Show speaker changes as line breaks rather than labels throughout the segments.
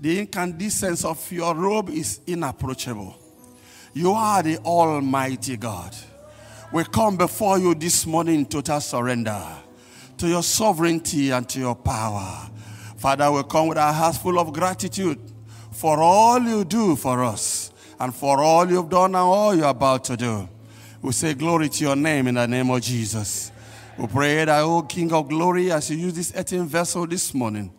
The incandescence of your robe is inapproachable. You are the Almighty God. We come before you this morning in total surrender to your sovereignty and to your power. Father, we come with our hearts full of gratitude for all you do for us and for all you've done and all you're about to do. We say glory to your name in the name of Jesus. We pray that, O King of glory, as you use this earthen vessel this morning,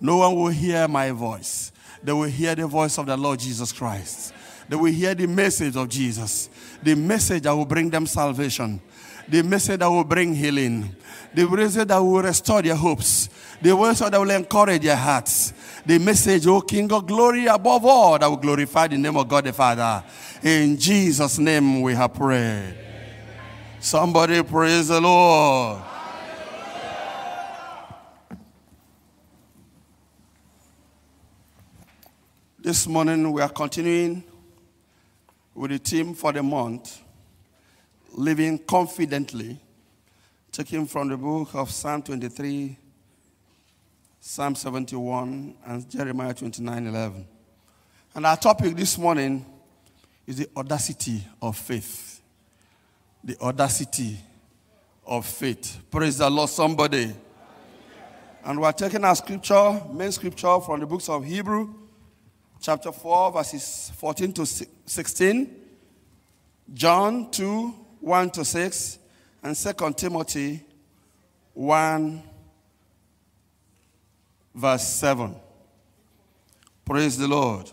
no one will hear my voice. They will hear the voice of the Lord Jesus Christ. They will hear the message of Jesus, the message that will bring them salvation, the message that will bring healing, the message that will restore their hopes, the words that will encourage their hearts, the message, O King of glory, above all, that will glorify the name of God the Father. In Jesus' name we have prayed. Somebody praise the Lord. This morning we are continuing with the theme for the month living confidently, taken from the book of Psalm 23, Psalm 71, and Jeremiah 29 11. And our topic this morning is the audacity of faith. The audacity of faith. Praise the Lord, somebody. And we're taking our scripture, main scripture from the books of Hebrew, chapter 4, verses 14 to 16, John 2, 1 to 6, and 2 Timothy 1, verse 7. Praise the Lord.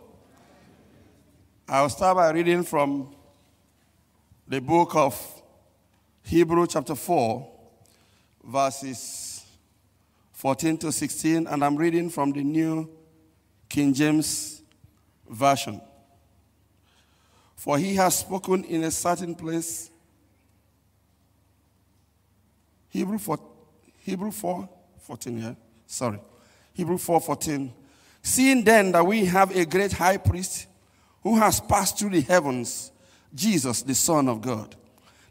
I'll start by reading from the book of Hebrew, chapter 4, verses 14 to 16, and I'm reading from the New King James Version. For he has spoken in a certain place. Hebrew 4, Hebrew 4 14, yeah? Sorry. Hebrew 4 14. Seeing then that we have a great high priest who has passed through the heavens, Jesus, the Son of God,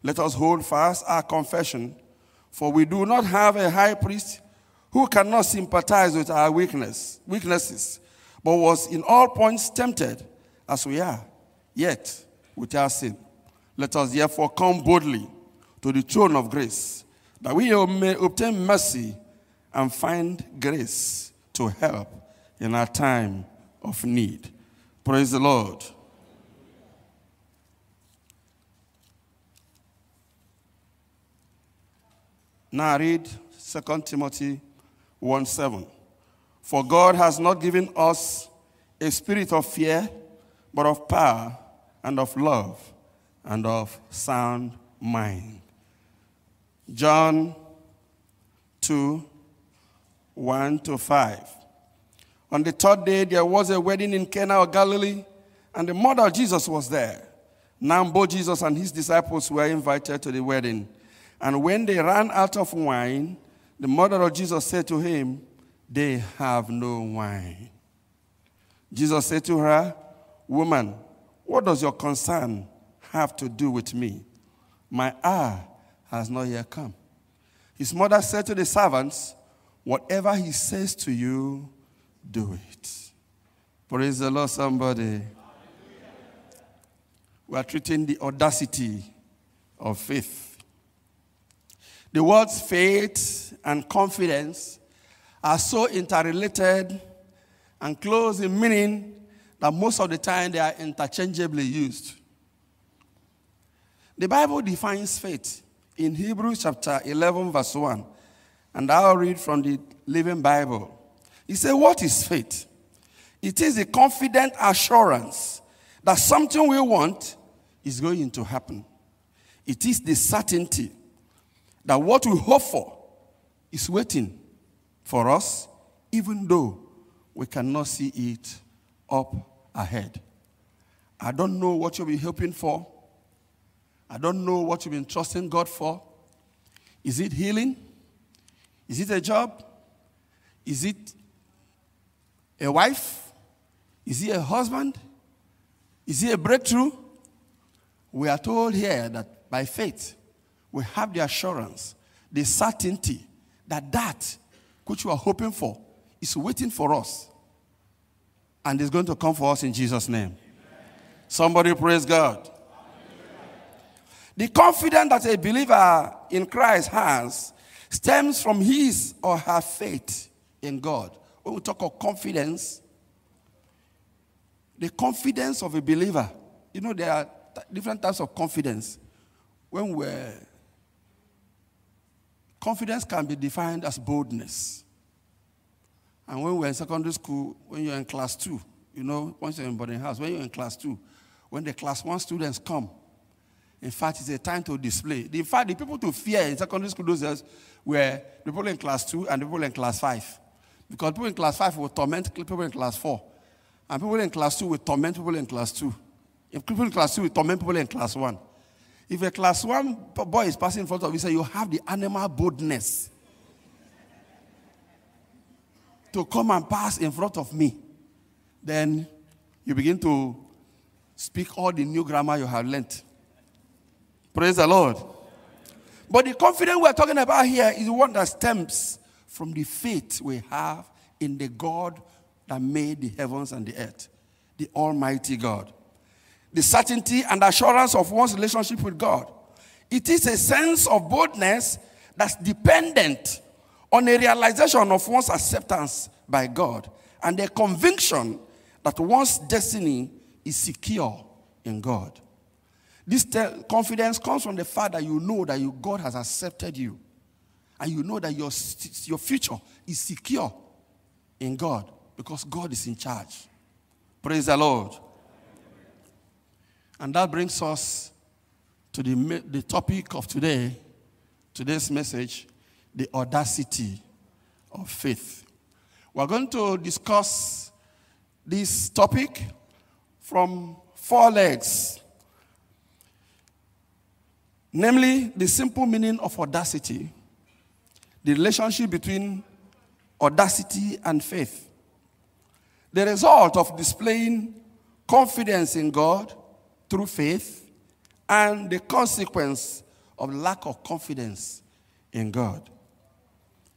let us hold fast our confession, for we do not have a high priest who cannot sympathize with our weakness, weaknesses, but was in all points tempted as we are, yet without sin. Let us therefore come boldly to the throne of grace, that we may obtain mercy and find grace to help in our time of need. Praise the Lord. Now read 2 Timothy 1 7. For God has not given us a spirit of fear, but of power and of love and of sound mind. John 2 1 to 5. On the third day, there was a wedding in Cana of Galilee, and the mother of Jesus was there. Now, both Jesus and his disciples were invited to the wedding. And when they ran out of wine, the mother of Jesus said to him, They have no wine. Jesus said to her, Woman, what does your concern have to do with me? My hour has not yet come. His mother said to the servants, Whatever he says to you, do it. Praise the Lord, somebody. We are treating the audacity of faith. The words faith and confidence are so interrelated and close in meaning that most of the time they are interchangeably used. The Bible defines faith in Hebrews chapter 11, verse 1. And I'll read from the Living Bible. He said, What is faith? It is a confident assurance that something we want is going to happen. It is the certainty that what we hope for is waiting for us, even though we cannot see it up ahead. I don't know what you'll be hoping for. I don't know what you've been trusting God for. Is it healing? Is it a job? Is it a wife? Is he a husband? Is he a breakthrough? We are told here that by faith, we have the assurance, the certainty that that which we are hoping for is waiting for us. And is going to come for us in Jesus' name. Somebody praise God. The confidence that a believer in Christ has stems from his or her faith in God. When we talk of confidence, the confidence of a believer, you know, there are different types of confidence. When we're confidence can be defined as boldness. And when we're in secondary school, when you're in class two, you know, once you're in boarding house, when you're in class two, when the class one students come, in fact, it's a time to display. In fact, the people to fear in secondary school those days were the people in class two and the people in class five. Because people in class five will torment people in class four. And people in class two will torment people in class two. If people in class two will torment people in class one. If a class one boy is passing in front of you, say you have the animal boldness to come and pass in front of me. Then you begin to speak all the new grammar you have learnt. Praise the Lord. But the confidence we're talking about here is one that stems from the faith we have in the God that made the heavens and the earth, the Almighty God. The certainty and assurance of one's relationship with God. It is a sense of boldness that's dependent on a realization of one's acceptance by God and a conviction that one's destiny is secure in God. This confidence comes from the fact that you know that you, God has accepted you. And you know that your, your future is secure in God because God is in charge. Praise the Lord. And that brings us to the, the topic of today, today's message the audacity of faith. We're going to discuss this topic from four legs. Namely, the simple meaning of audacity, the relationship between audacity and faith, the result of displaying confidence in God through faith, and the consequence of lack of confidence in God.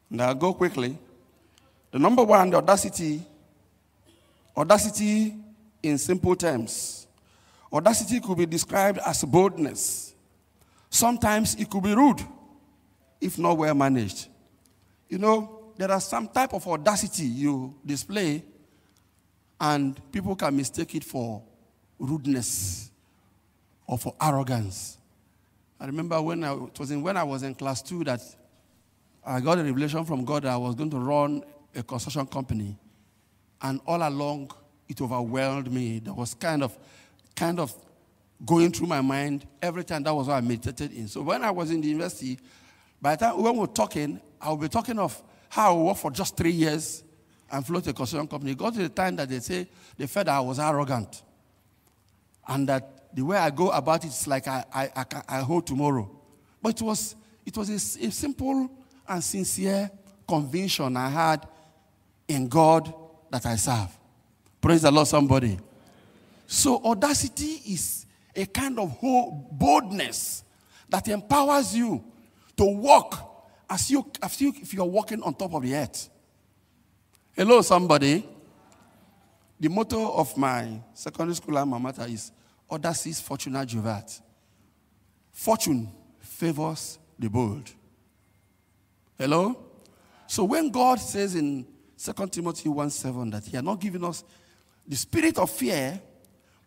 Now, I'll go quickly. The number one, the audacity. Audacity in simple terms. Audacity could be described as boldness. Sometimes it could be rude if not well managed. You know, there are some type of audacity you display and people can mistake it for rudeness or for arrogance. I remember when I, it was in, when I was in class two that I got a revelation from God that I was going to run a construction company. And all along, it overwhelmed me. There was kind of, kind of going through my mind every time. That was what I meditated in. So when I was in the university, by the time when we were talking, I will be talking of how I worked for just three years and float a construction company. It got to the time that they say they felt I was arrogant. And that the way I go about it is like I, I, I, I hold tomorrow. But it was, it was a, a simple and sincere conviction I had in God that I serve. Praise the Lord, somebody. So, audacity is a kind of boldness that empowers you to walk as you, as you if you're walking on top of the earth. Hello, somebody. The motto of my secondary school alma mater is Audaces Fortuna Juvat. Fortune favors the bold. Hello? So when God says in 2 Timothy 1 7 that He has not given us the spirit of fear,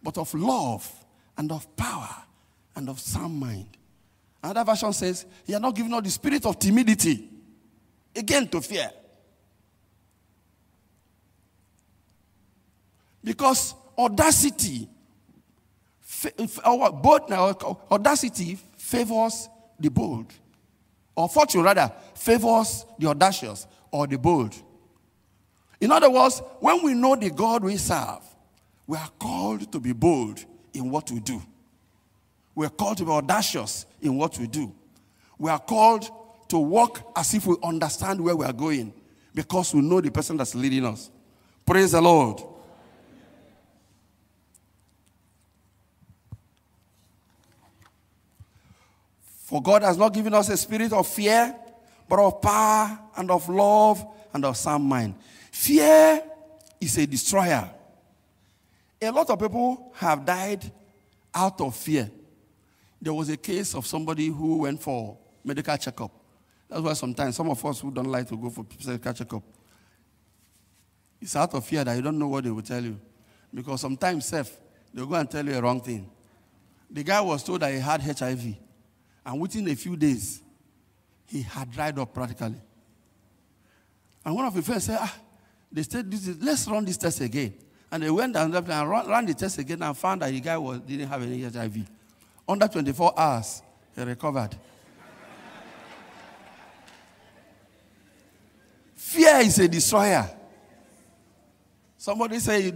but of love and of power and of sound mind. Another version says, He has not given us the spirit of timidity, again to fear. Because audacity, both audacity favors the bold, or fortune rather favors the audacious or the bold. In other words, when we know the God we serve, we are called to be bold in what we do. We are called to be audacious in what we do. We are called to walk as if we understand where we are going because we know the person that's leading us. Praise the Lord. For God has not given us a spirit of fear, but of power and of love and of sound mind. Fear is a destroyer, A lot of people have died out of fear. There was a case of somebody who went for medical checkup. That's why sometimes some of us who don't like to go for medical checkup, it's out of fear that you don't know what they will tell you. Because sometimes, self, they'll go and tell you a wrong thing. The guy was told that he had HIV, and within a few days, he had dried up practically. And one of the friends said, ah, they said, let's run this test again. And they went and ran the test again and found that the guy was, didn't have any HIV. Under 24 hours, he recovered. Fear is a destroyer. Somebody said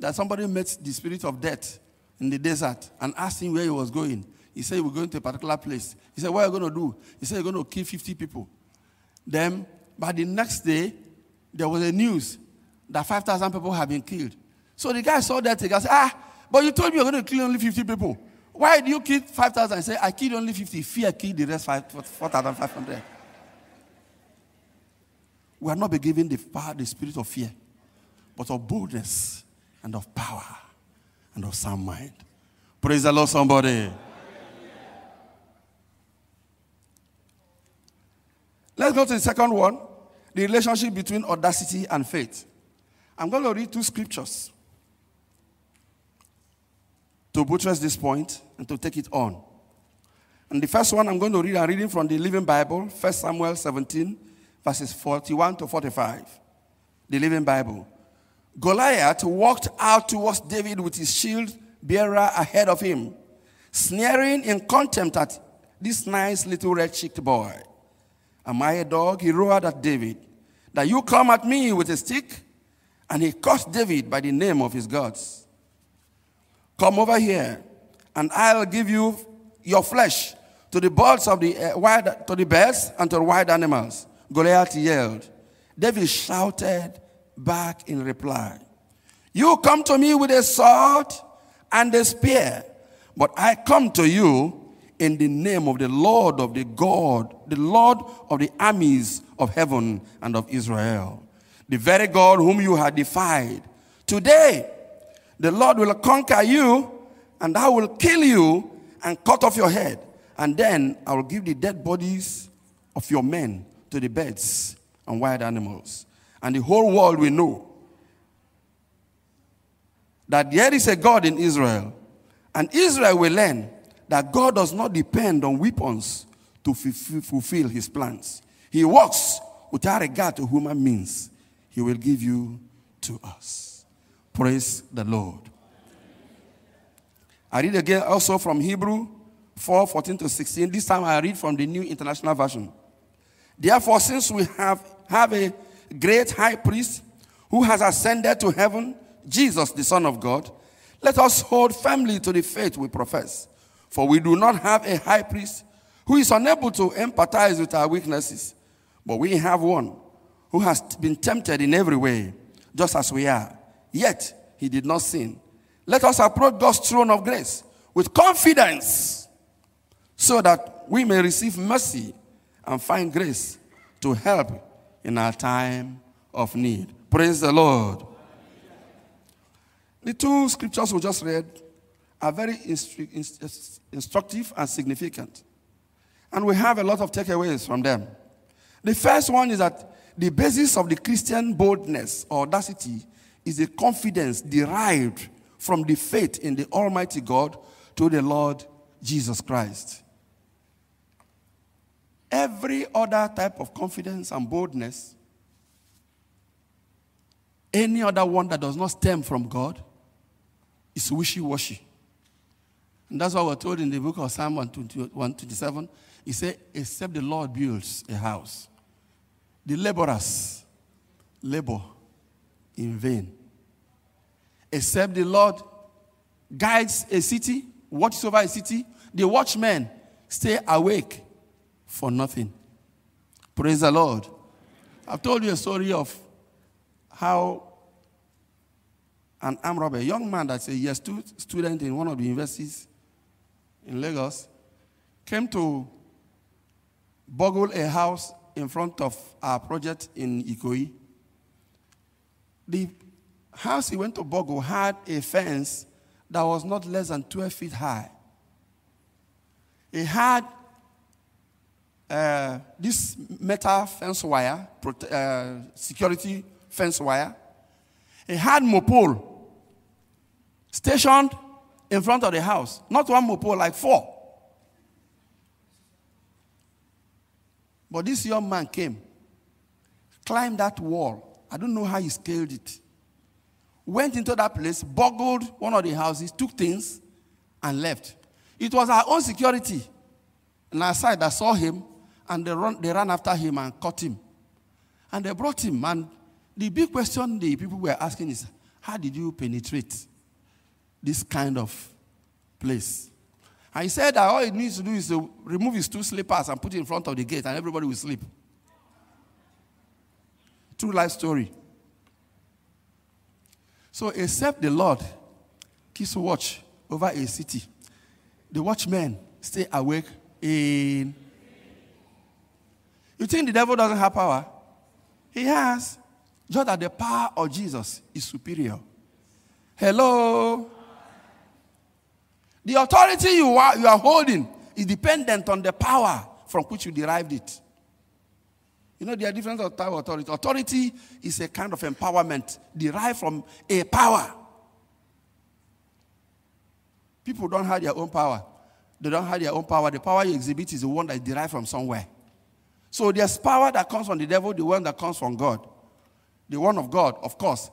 that somebody met the spirit of death in the desert and asked him where he was going. He said, We're going to a particular place. He said, What are you going to do? He said, You're going to kill 50 people. Then, by the next day, there was a news that 5,000 people have been killed. So the guy saw that. He said, Ah, but you told me you're going to kill only 50 people. Why did you kill 5,000? He said, I killed only 50. Fear killed the rest 4,500. We are not be given the power, the spirit of fear, but of boldness and of power and of sound mind. Praise the Lord, somebody. Let's go to the second one the relationship between audacity and faith. I'm going to read two scriptures to buttress this point and to take it on. And the first one I'm going to read, I'm reading from the Living Bible, 1 Samuel 17, verses 41 to 45. The Living Bible. Goliath walked out towards David with his shield bearer ahead of him, sneering in contempt at this nice little red cheeked boy. Am I a dog? He roared at David that you come at me with a stick? And he cursed David by the name of his gods. Come over here, and I'll give you your flesh to the birds of the uh, wild, to the birds and to the wild animals. Goliath yelled. David shouted back in reply, You come to me with a sword and a spear, but I come to you in the name of the Lord of the God, the Lord of the armies of heaven and of Israel, the very God whom you had defied. Today, the Lord will conquer you, and I will kill you and cut off your head. And then I will give the dead bodies of your men to the birds and wild animals. And the whole world will know that there is a God in Israel. And Israel will learn that God does not depend on weapons to fulfill his plans. He works without regard to human means. He will give you to us. Praise the Lord. I read again also from Hebrew 4 14 to 16. This time I read from the New International Version. Therefore, since we have, have a great high priest who has ascended to heaven, Jesus, the Son of God, let us hold firmly to the faith we profess. For we do not have a high priest who is unable to empathize with our weaknesses, but we have one who has been tempted in every way, just as we are. Yet he did not sin. Let us approach God's throne of grace with confidence so that we may receive mercy and find grace to help in our time of need. Praise the Lord. The two scriptures we just read are very instru- instructive and significant. And we have a lot of takeaways from them. The first one is that the basis of the Christian boldness or audacity is a confidence derived from the faith in the Almighty God to the Lord Jesus Christ. Every other type of confidence and boldness, any other one that does not stem from God, is wishy washy. And that's what we're told in the book of Psalm 127. He said, Except the Lord builds a house, the laborers labor in vain. Except the Lord guides a city, watches over a city, the watchmen stay awake for nothing. Praise the Lord. I've told you a story of how an armed robber, a young man that's a year student in one of the universities in Lagos came to boggle a house in front of our project in Ikoyi. The house he went to Bogle had a fence that was not less than 12 feet high. It had uh, this metal fence wire, uh, security fence wire. It had mopole stationed in front of the house. Not one mopole, like four. But this young man came, climbed that wall. I don't know how he scaled it. Went into that place, boggled one of the houses, took things, and left. It was our own security and our side that saw him, and they, run, they ran after him and caught him. And they brought him. And the big question the people were asking is, how did you penetrate this kind of place? And he said that all he needs to do is to remove his two slippers and put it in front of the gate, and everybody will sleep. True life story. So, except the Lord keeps watch over a city, the watchmen stay awake in. You think the devil doesn't have power? He has. Just that the power of Jesus is superior. Hello? The authority you are, you are holding is dependent on the power from which you derived it. You know, there are different types of authority. Authority is a kind of empowerment derived from a power. People don't have their own power. They don't have their own power. The power you exhibit is the one that is derived from somewhere. So there's power that comes from the devil, the one that comes from God. The one of God, of course.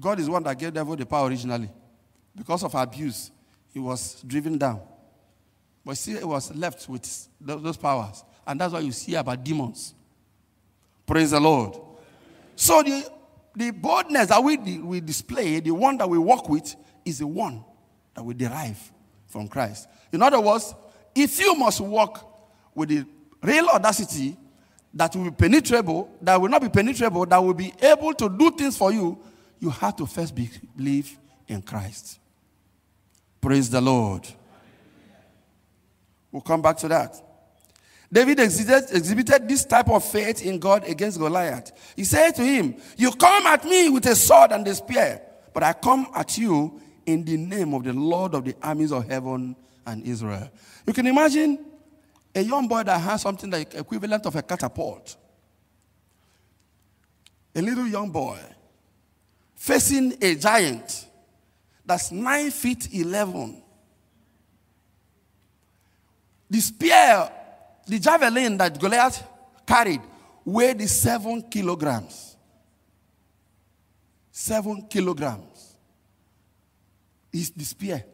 God is one that gave devil the power originally. Because of abuse, he was driven down. But still, he was left with those powers. And that's why you see about demons. Praise the Lord. So the, the boldness that we, we display, the one that we walk with, is the one that we derive from Christ. In other words, if you must walk with the real audacity that will be penetrable, that will not be penetrable, that will be able to do things for you, you have to first believe in Christ. Praise the Lord. We'll come back to that. David exhibited, exhibited, this type of faith in God against Goliath. He said to him, You come at me with a sword and a spear, but I come at you in the name of the Lord of the armies of heaven and Israel. You can imagine a young boy that has something like equivalent of a catapult. A little young boy facing a giant that's nine feet eleven. The spear, the javelin that Goliath carried, weighed seven kilograms. Seven kilograms. Is the spear.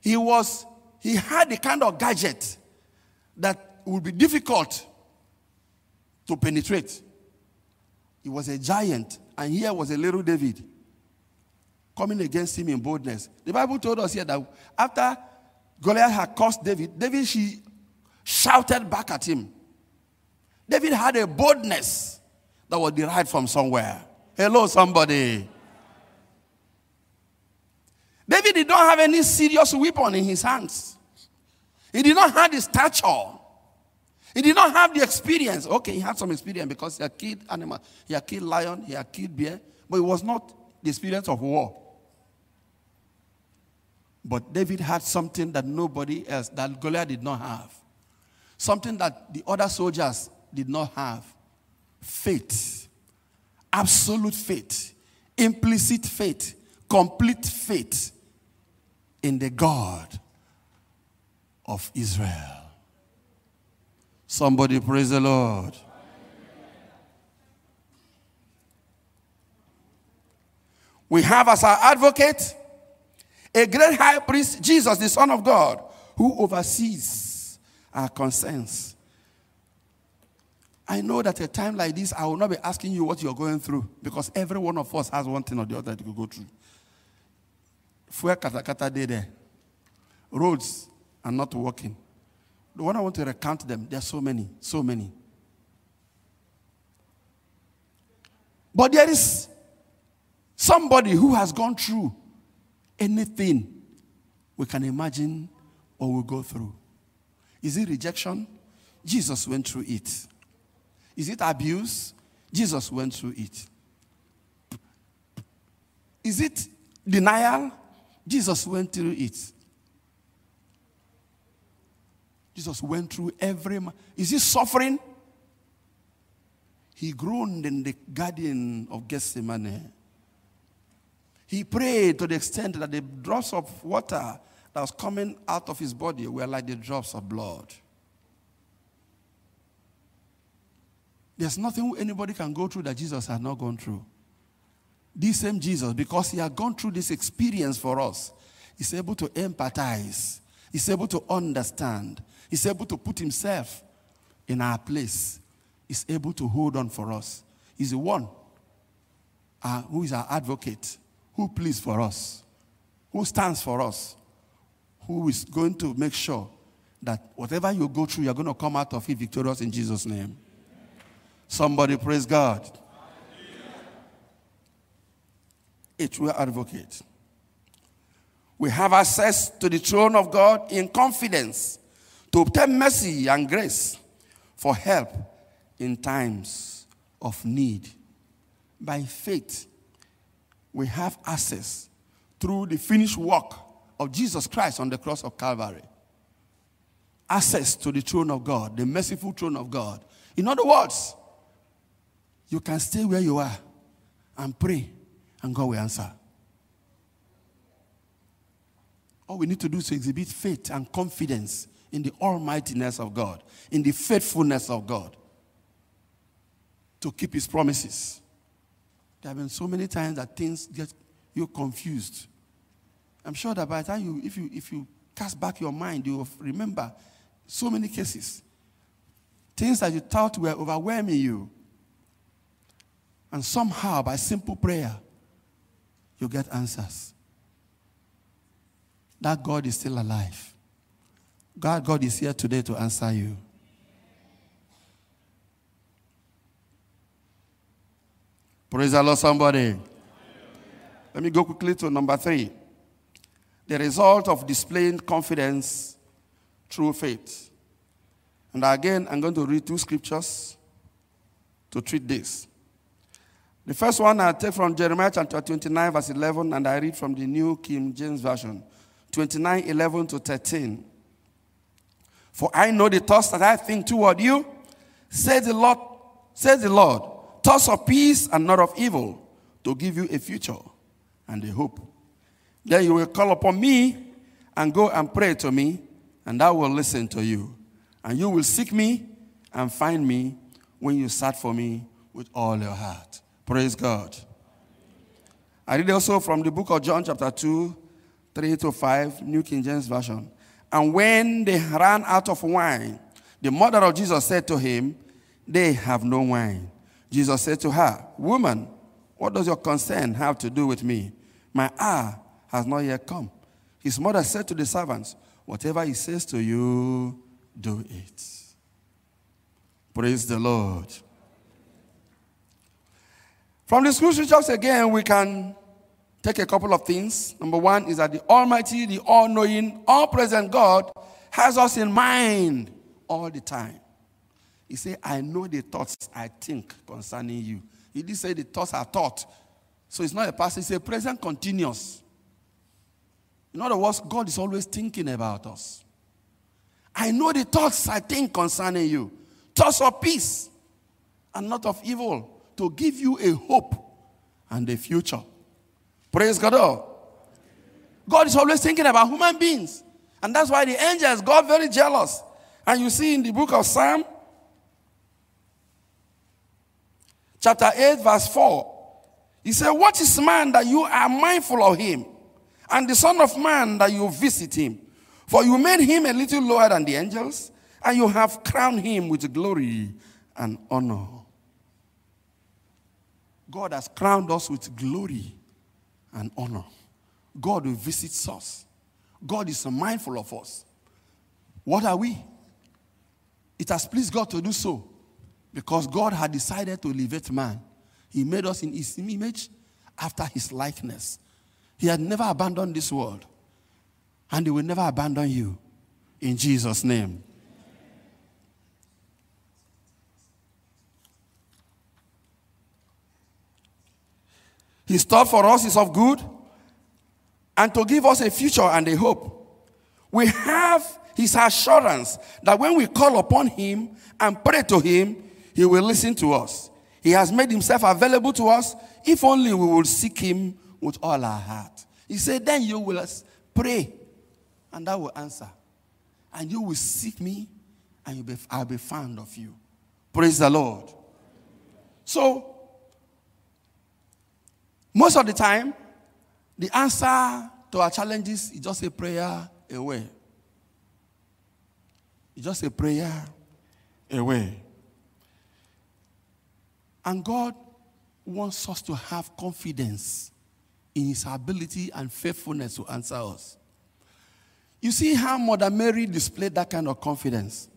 He was, he had a kind of gadget that would be difficult to penetrate. He was a giant, and here was a little David coming against him in boldness. The Bible told us here that after Goliath had cursed David, David she shouted back at him. David had a boldness that was derived from somewhere. Hello, somebody. David did not have any serious weapon in his hands. He did not have the stature. He did not have the experience. Okay, he had some experience because he had killed animals. He had killed lion, he had killed bear, but it was not the experience of war. But David had something that nobody else, that Goliath did not have. Something that the other soldiers did not have. Faith. Absolute faith. Implicit faith. Complete faith in the God of Israel. Somebody praise the Lord. We have as our advocate a great high priest, Jesus, the Son of God, who oversees our concerns. I know that at a time like this, I will not be asking you what you're going through because every one of us has one thing or the other that to go through. Fuel katakata day there. Roads are not working. The one I want to recount them, there are so many, so many. But there is somebody who has gone through anything we can imagine or will go through. Is it rejection? Jesus went through it. Is it abuse? Jesus went through it. is it denial? Jesus went through it. Jesus went through every. Is he suffering? He groaned in the garden of Gethsemane. He prayed to the extent that the drops of water that was coming out of his body were like the drops of blood. There's nothing anybody can go through that Jesus had not gone through. This same Jesus, because he had gone through this experience for us, is able to empathize, he's able to understand, he's able to put himself in our place, he's able to hold on for us. He's the one uh, who is our advocate, who pleads for us, who stands for us, who is going to make sure that whatever you go through, you're going to come out of it victorious in Jesus' name. Somebody praise God. It will advocate. We have access to the throne of God in confidence to obtain mercy and grace for help in times of need. By faith, we have access through the finished work of Jesus Christ on the cross of Calvary. Access to the throne of God, the merciful throne of God. In other words, you can stay where you are and pray, and God will answer. All we need to do is to exhibit faith and confidence in the almightiness of God, in the faithfulness of God, to keep His promises. There have been so many times that things get you confused. I'm sure that by the time you, if you, if you cast back your mind, you will remember so many cases. Things that you thought were overwhelming you, and somehow, by simple prayer, you get answers. That God is still alive. God, God is here today to answer you. Praise the Lord, somebody. Let me go quickly to number three. The result of displaying confidence through faith. And again, I'm going to read two scriptures to treat this. The first one I take from Jeremiah chapter 29, verse 11, and I read from the New King James Version 29, 11 to 13. For I know the thoughts that I think toward you, says the Lord, says the Lord, thoughts of peace and not of evil, to give you a future and a hope. Then you will call upon me and go and pray to me, and I will listen to you. And you will seek me and find me when you search for me with all your heart. Praise God. I read also from the book of John, chapter 2, 3 to 5, New King James Version. And when they ran out of wine, the mother of Jesus said to him, They have no wine. Jesus said to her, Woman, what does your concern have to do with me? My hour has not yet come. His mother said to the servants, Whatever he says to you, do it. Praise the Lord. From the scriptures again, we can take a couple of things. Number one is that the Almighty, the all knowing, all present God has us in mind all the time. He said, I know the thoughts I think concerning you. He did say the thoughts are thought. So it's not a past, it's a present continuous. In other words, God is always thinking about us. I know the thoughts I think concerning you thoughts of peace and not of evil to give you a hope and a future. Praise God. God is always thinking about human beings. And that's why the angels got very jealous. And you see in the book of Psalm, chapter 8, verse 4, he said, What is man that you are mindful of him? And the Son of Man that you visit him? For you made him a little lower than the angels, and you have crowned him with glory and honor. God has crowned us with glory and honor. God will visit us. God is mindful of us. What are we? It has pleased God to do so because God had decided to elevate man. He made us in his image after his likeness. He had never abandoned this world, and he will never abandon you. In Jesus' name. His thought for us is of good and to give us a future and a hope. We have his assurance that when we call upon him and pray to him, he will listen to us. He has made himself available to us if only we will seek him with all our heart. He said, Then you will pray, and I will answer. And you will seek me, and be, I'll be found of you. Praise the Lord. So, most of the time, the answer to our challenges is just a prayer away. It's just a prayer away. And God wants us to have confidence in His ability and faithfulness to answer us. You see how Mother Mary displayed that kind of confidence.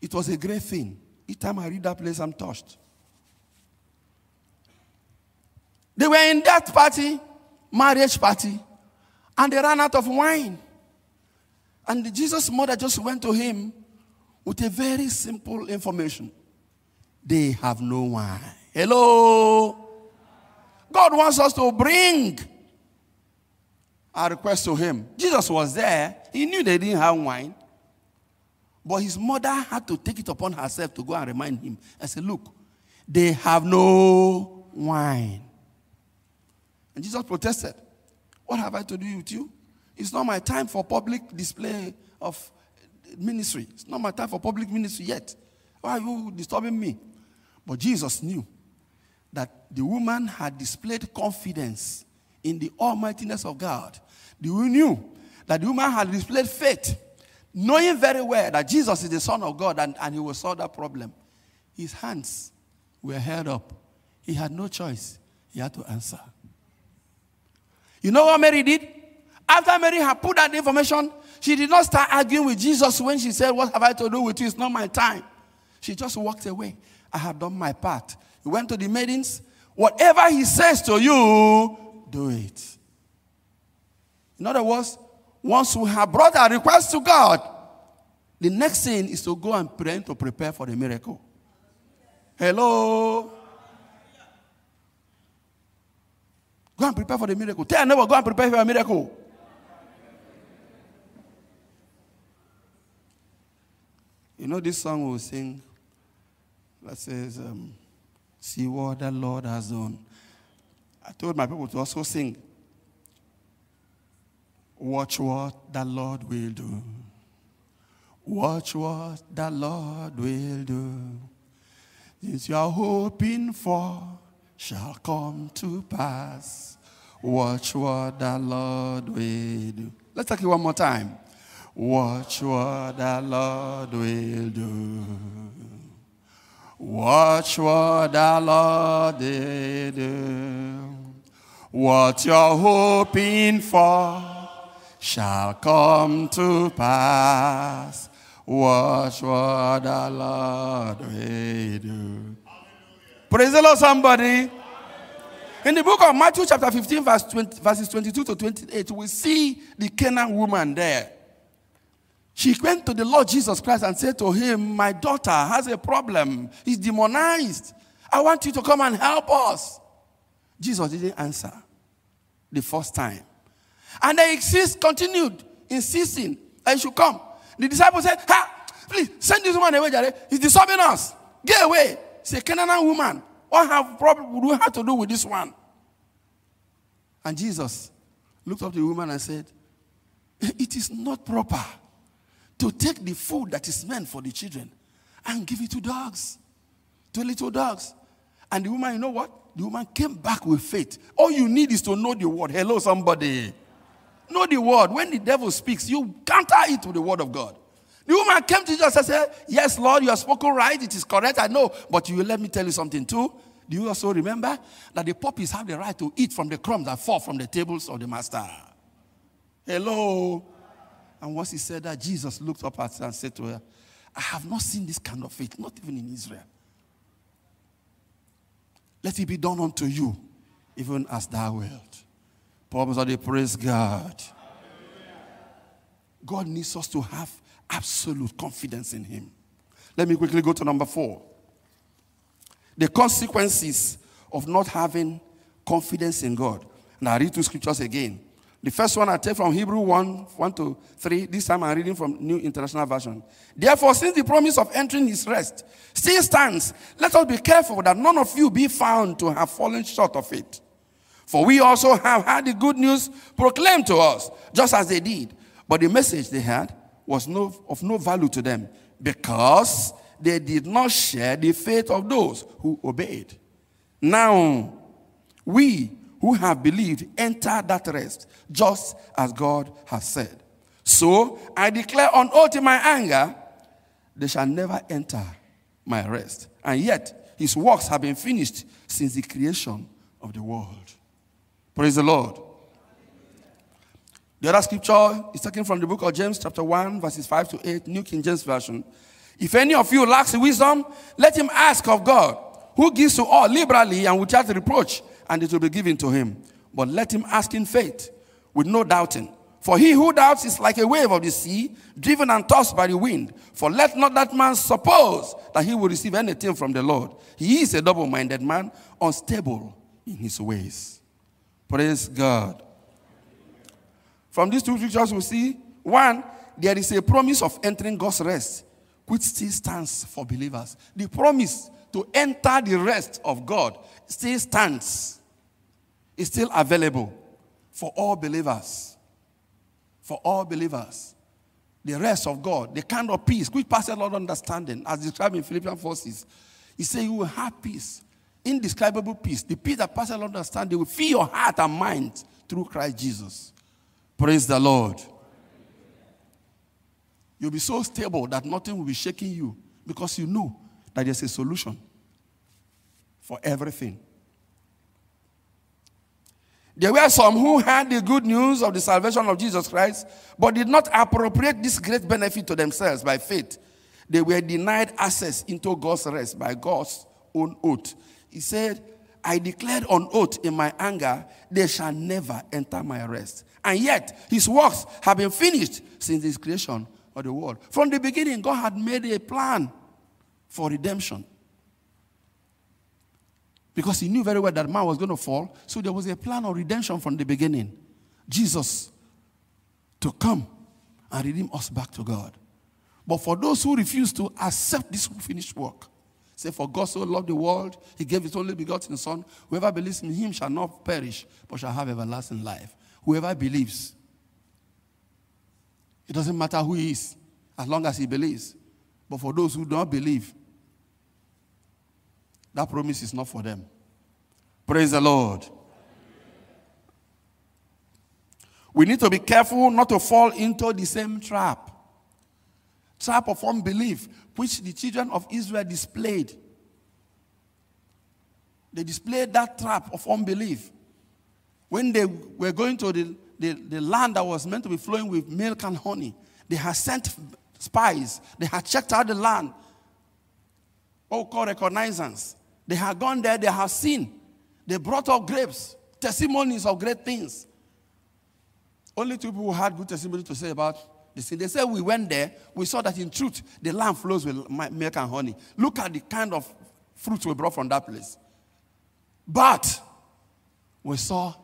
It was a great thing. Each time I read that place, I'm touched. They were in that party, marriage party, and they ran out of wine. And Jesus' mother just went to him with a very simple information. They have no wine. Hello? God wants us to bring our request to him. Jesus was there. He knew they didn't have wine. But his mother had to take it upon herself to go and remind him. I said, Look, they have no wine. And Jesus protested. What have I to do with you? It's not my time for public display of ministry. It's not my time for public ministry yet. Why are you disturbing me? But Jesus knew that the woman had displayed confidence in the almightiness of God. The woman knew that the woman had displayed faith, knowing very well that Jesus is the Son of God and, and he will solve that problem. His hands were held up. He had no choice. He had to answer. You know what Mary did? After Mary had put that information, she did not start arguing with Jesus when she said, What have I to do with you? It's not my time. She just walked away. I have done my part. He went to the maidens. Whatever he says to you, do it. In other words, once we have brought our request to God, the next thing is to go and pray to prepare for the miracle. Hello? Go and prepare for the miracle. Tell neighbor, go and prepare for a miracle. You know this song we sing that says, um, See what the Lord has done. I told my people to also sing, Watch what the Lord will do. Watch what the Lord will do. This you are hoping for shall come to pass. Watch what the Lord will do. Let's take it one more time. Watch what the Lord will do. Watch what the Lord will do. What you're hoping for shall come to pass. Watch what the Lord will do. Praise the Lord, somebody. In the book of Matthew, chapter 15, verse 20, verses 22 to 28, we see the Canaan woman there. She went to the Lord Jesus Christ and said to him, My daughter has a problem. He's demonized. I want you to come and help us. Jesus didn't answer the first time. And they insist, continued insisting that he should come. The disciples said, Ha, please send this woman away, Jare. He's disturbing us. Get away. It's a Canaanite woman. What have problem we have to do with this one? And Jesus looked up to the woman and said, It is not proper to take the food that is meant for the children and give it to dogs, to little dogs. And the woman, you know what? The woman came back with faith. All you need is to know the word. Hello, somebody. Know the word. When the devil speaks, you counter it with the word of God. The woman came to Jesus and said, Yes, Lord, you have spoken right. It is correct. I know. But you let me tell you something too. Do you also remember that the puppies have the right to eat from the crumbs that fall from the tables of the master? Hello. And once he said that, Jesus looked up at her and said to her, I have not seen this kind of faith, not even in Israel. Let it be done unto you, even as thou wilt. Of the praise God. God needs us to have absolute confidence in Him. Let me quickly go to number four. The consequences of not having confidence in God. And I read two scriptures again. The first one I take from Hebrew 1, 1 to 3. This time I'm reading from New International Version. Therefore, since the promise of entering his rest still stands, let us be careful that none of you be found to have fallen short of it. For we also have had the good news proclaimed to us, just as they did. But the message they had was no, of no value to them because they did not share the faith of those who obeyed. Now, we who have believed enter that rest, just as God has said. So I declare on oath in my anger, they shall never enter my rest. And yet, his works have been finished since the creation of the world. Praise the Lord. The other scripture is taken from the book of James, chapter 1, verses 5 to 8, New King James Version. If any of you lacks wisdom, let him ask of God, who gives to all liberally and without reproach, and it will be given to him. But let him ask in faith, with no doubting. For he who doubts is like a wave of the sea, driven and tossed by the wind. For let not that man suppose that he will receive anything from the Lord. He is a double minded man, unstable in his ways. Praise God. From these two scriptures, we see one, there is a promise of entering God's rest, which still stands for believers. The promise to enter the rest of God still stands, is still available for all believers. For all believers. The rest of God, the kind of peace which passes all understanding, as described in Philippians 4 6. He said, You will have peace, indescribable peace, the peace that passes all understanding will fill your heart and mind through Christ Jesus. Praise the Lord. You'll be so stable that nothing will be shaking you because you know that there's a solution for everything. There were some who had the good news of the salvation of Jesus Christ, but did not appropriate this great benefit to themselves by faith. They were denied access into God's rest by God's own oath. He said, I declared on oath in my anger, they shall never enter my rest. And yet, his works have been finished since his creation of the world. From the beginning, God had made a plan for redemption. Because he knew very well that man was going to fall. So there was a plan of redemption from the beginning. Jesus to come and redeem us back to God. But for those who refuse to accept this finished work, say, For God so loved the world, he gave his only begotten Son. Whoever believes in him shall not perish, but shall have everlasting life whoever believes. It doesn't matter who he is, as long as he believes. But for those who don't believe, that promise is not for them. Praise the Lord. We need to be careful not to fall into the same trap. Trap of unbelief, which the children of Israel displayed. They displayed that trap of unbelief. When they were going to the, the, the land that was meant to be flowing with milk and honey, they had sent spies. They had checked out the land. Oh, called reconnaissance. They had gone there, they had seen. They brought up grapes, testimonies of great things. Only two people who had good testimony to say about the scene. They said, We went there, we saw that in truth, the land flows with milk and honey. Look at the kind of fruits we brought from that place. But we saw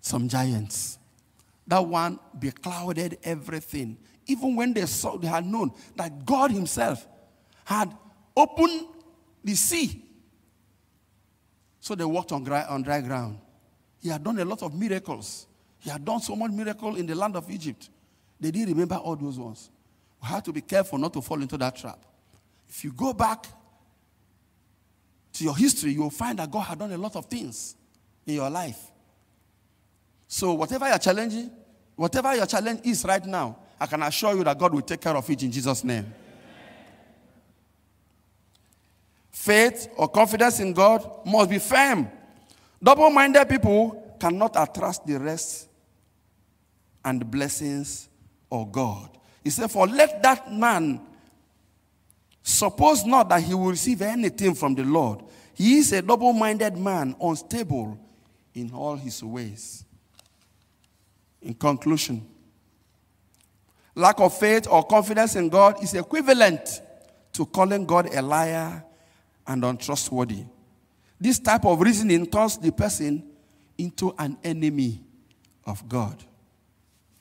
some giants. That one beclouded everything. Even when they saw, they had known that God Himself had opened the sea. So they walked on dry, on dry ground. He had done a lot of miracles. He had done so much miracle in the land of Egypt. They didn't remember all those ones. We have to be careful not to fall into that trap. If you go back to your history, you will find that God had done a lot of things in your life. So, whatever you're challenging, whatever your challenge is right now, I can assure you that God will take care of it in Jesus' name. Faith or confidence in God must be firm. Double minded people cannot attract the rest and the blessings of God. He said, For let that man suppose not that he will receive anything from the Lord. He is a double minded man, unstable in all his ways. In conclusion, lack of faith or confidence in God is equivalent to calling God a liar and untrustworthy. This type of reasoning turns the person into an enemy of God.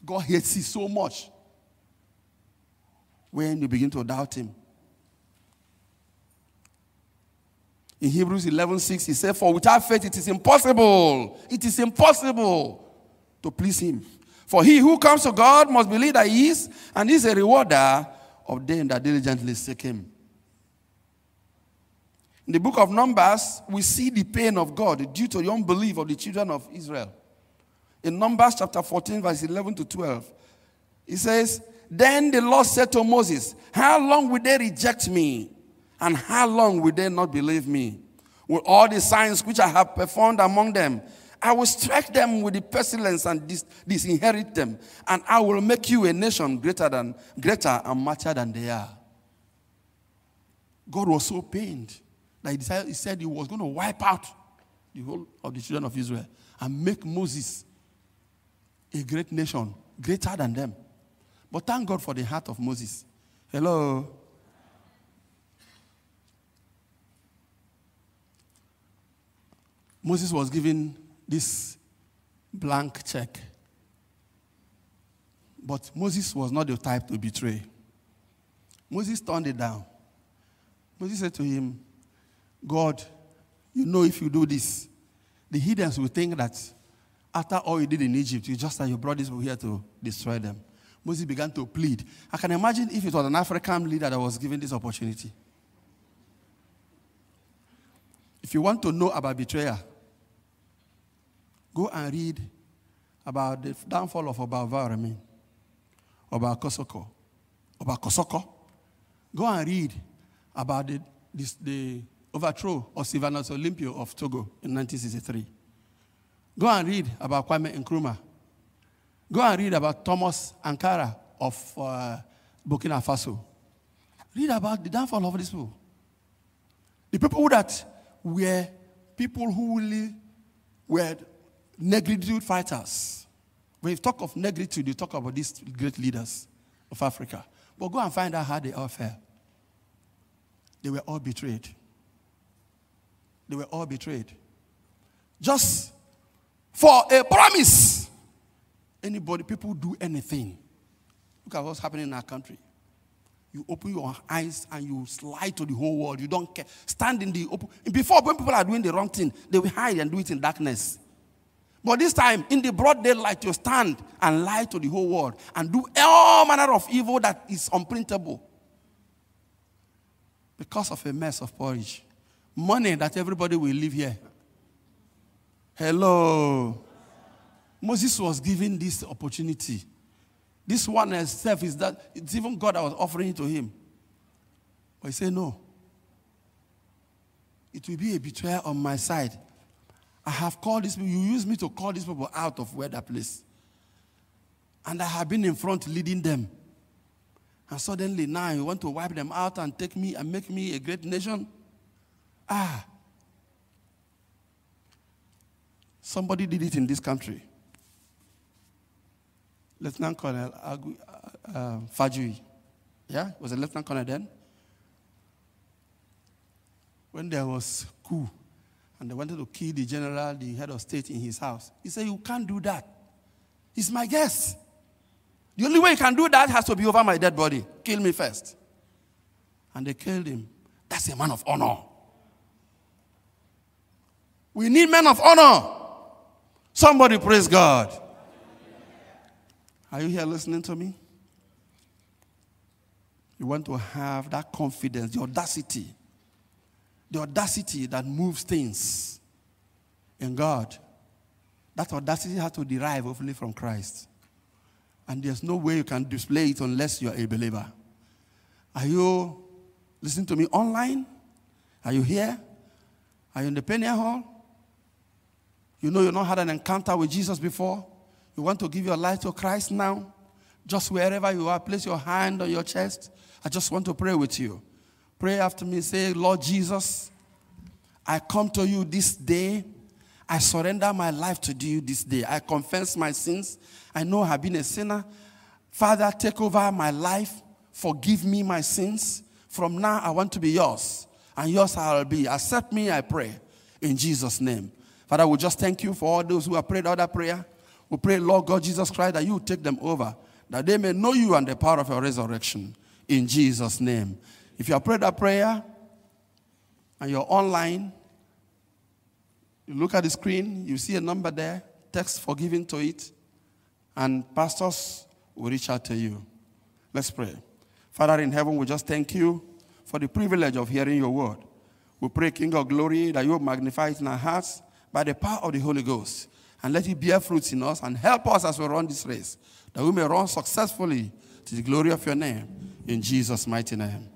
God hates you so much when you begin to doubt him. In Hebrews 11 6, he said, For without faith it is impossible. It is impossible to please him. For he who comes to God must believe that he is, and is a rewarder of them that diligently seek him. In the book of Numbers, we see the pain of God due to the unbelief of the children of Israel. In Numbers chapter 14, verse 11 to 12, it says, Then the Lord said to Moses, How long will they reject me? And how long will they not believe me? With all the signs which I have performed among them, I will strike them with the pestilence and dis- disinherit them, and I will make you a nation greater than greater and mightier than they are. God was so pained that he, decided, he said he was going to wipe out the whole of the children of Israel and make Moses a great nation, greater than them. But thank God for the heart of Moses. Hello. Moses was given this blank check. But Moses was not the type to betray. Moses turned it down. Moses said to him, God, you know if you do this, the heathens will think that after all you did in Egypt, you just that you brought these people here to destroy them. Moses began to plead. I can imagine if it was an African leader that was given this opportunity. If you want to know about betrayal, go and read about the downfall of Oba mean, Oba Kosoko, about Kosoko. Go and read about the, this, the overthrow of Sylvanus Olympio of Togo in 1963. Go and read about Kwame Nkrumah. Go and read about Thomas Sankara of uh, Burkina Faso. Read about the downfall of these people. The people that were people who really were negritude fighters. When you talk of negritude, you talk about these great leaders of Africa. But go and find out how they all fell. They were all betrayed. They were all betrayed. Just for a promise. Anybody, people do anything. Look at what's happening in our country. You open your eyes and you slide to the whole world. You don't care. Stand in the open. Before, when people are doing the wrong thing, they will hide and do it in darkness. But this time, in the broad daylight, you stand and lie to the whole world and do all manner of evil that is unprintable because of a mess of porridge money that everybody will live here. Hello. Moses was given this opportunity. This one itself is that it's even God that was offering it to him. But he said, No. It will be a betrayal on my side. I have called these people, you use me to call these people out of where that place. And I have been in front leading them. And suddenly now you want to wipe them out and take me and make me a great nation? Ah. Somebody did it in this country. Lieutenant Colonel Agu, uh, uh, Fajuyi. Yeah, was a lieutenant colonel then. When there was coup and they wanted to kill the general, the head of state in his house, he said, You can't do that. He's my guest. The only way you can do that has to be over my dead body. Kill me first. And they killed him. That's a man of honor. We need men of honor. Somebody praise God. Are you here listening to me? You want to have that confidence, the audacity, the audacity that moves things in God. That audacity has to derive hopefully from Christ. And there's no way you can display it unless you're a believer. Are you listening to me online? Are you here? Are you in the Peniel Hall? You know you've not had an encounter with Jesus before. You want to give your life to Christ now. Just wherever you are, place your hand on your chest. I just want to pray with you. Pray after me. Say, Lord Jesus, I come to you this day. I surrender my life to you this day. I confess my sins. I know I've been a sinner. Father, take over my life. Forgive me my sins. From now, I want to be yours, and yours I'll be. Accept me, I pray in Jesus' name. Father, we just thank you for all those who have prayed other prayer. We pray, Lord God Jesus Christ, that you take them over, that they may know you and the power of your resurrection in Jesus' name. If you have prayed that prayer and you're online, you look at the screen, you see a number there, text forgiving to it, and pastors will reach out to you. Let's pray. Father in heaven, we just thank you for the privilege of hearing your word. We pray, King of glory, that you magnify it in our hearts by the power of the Holy Ghost and let it bear fruits in us and help us as we run this race, that we may run successfully to the glory of your name. In Jesus' mighty name.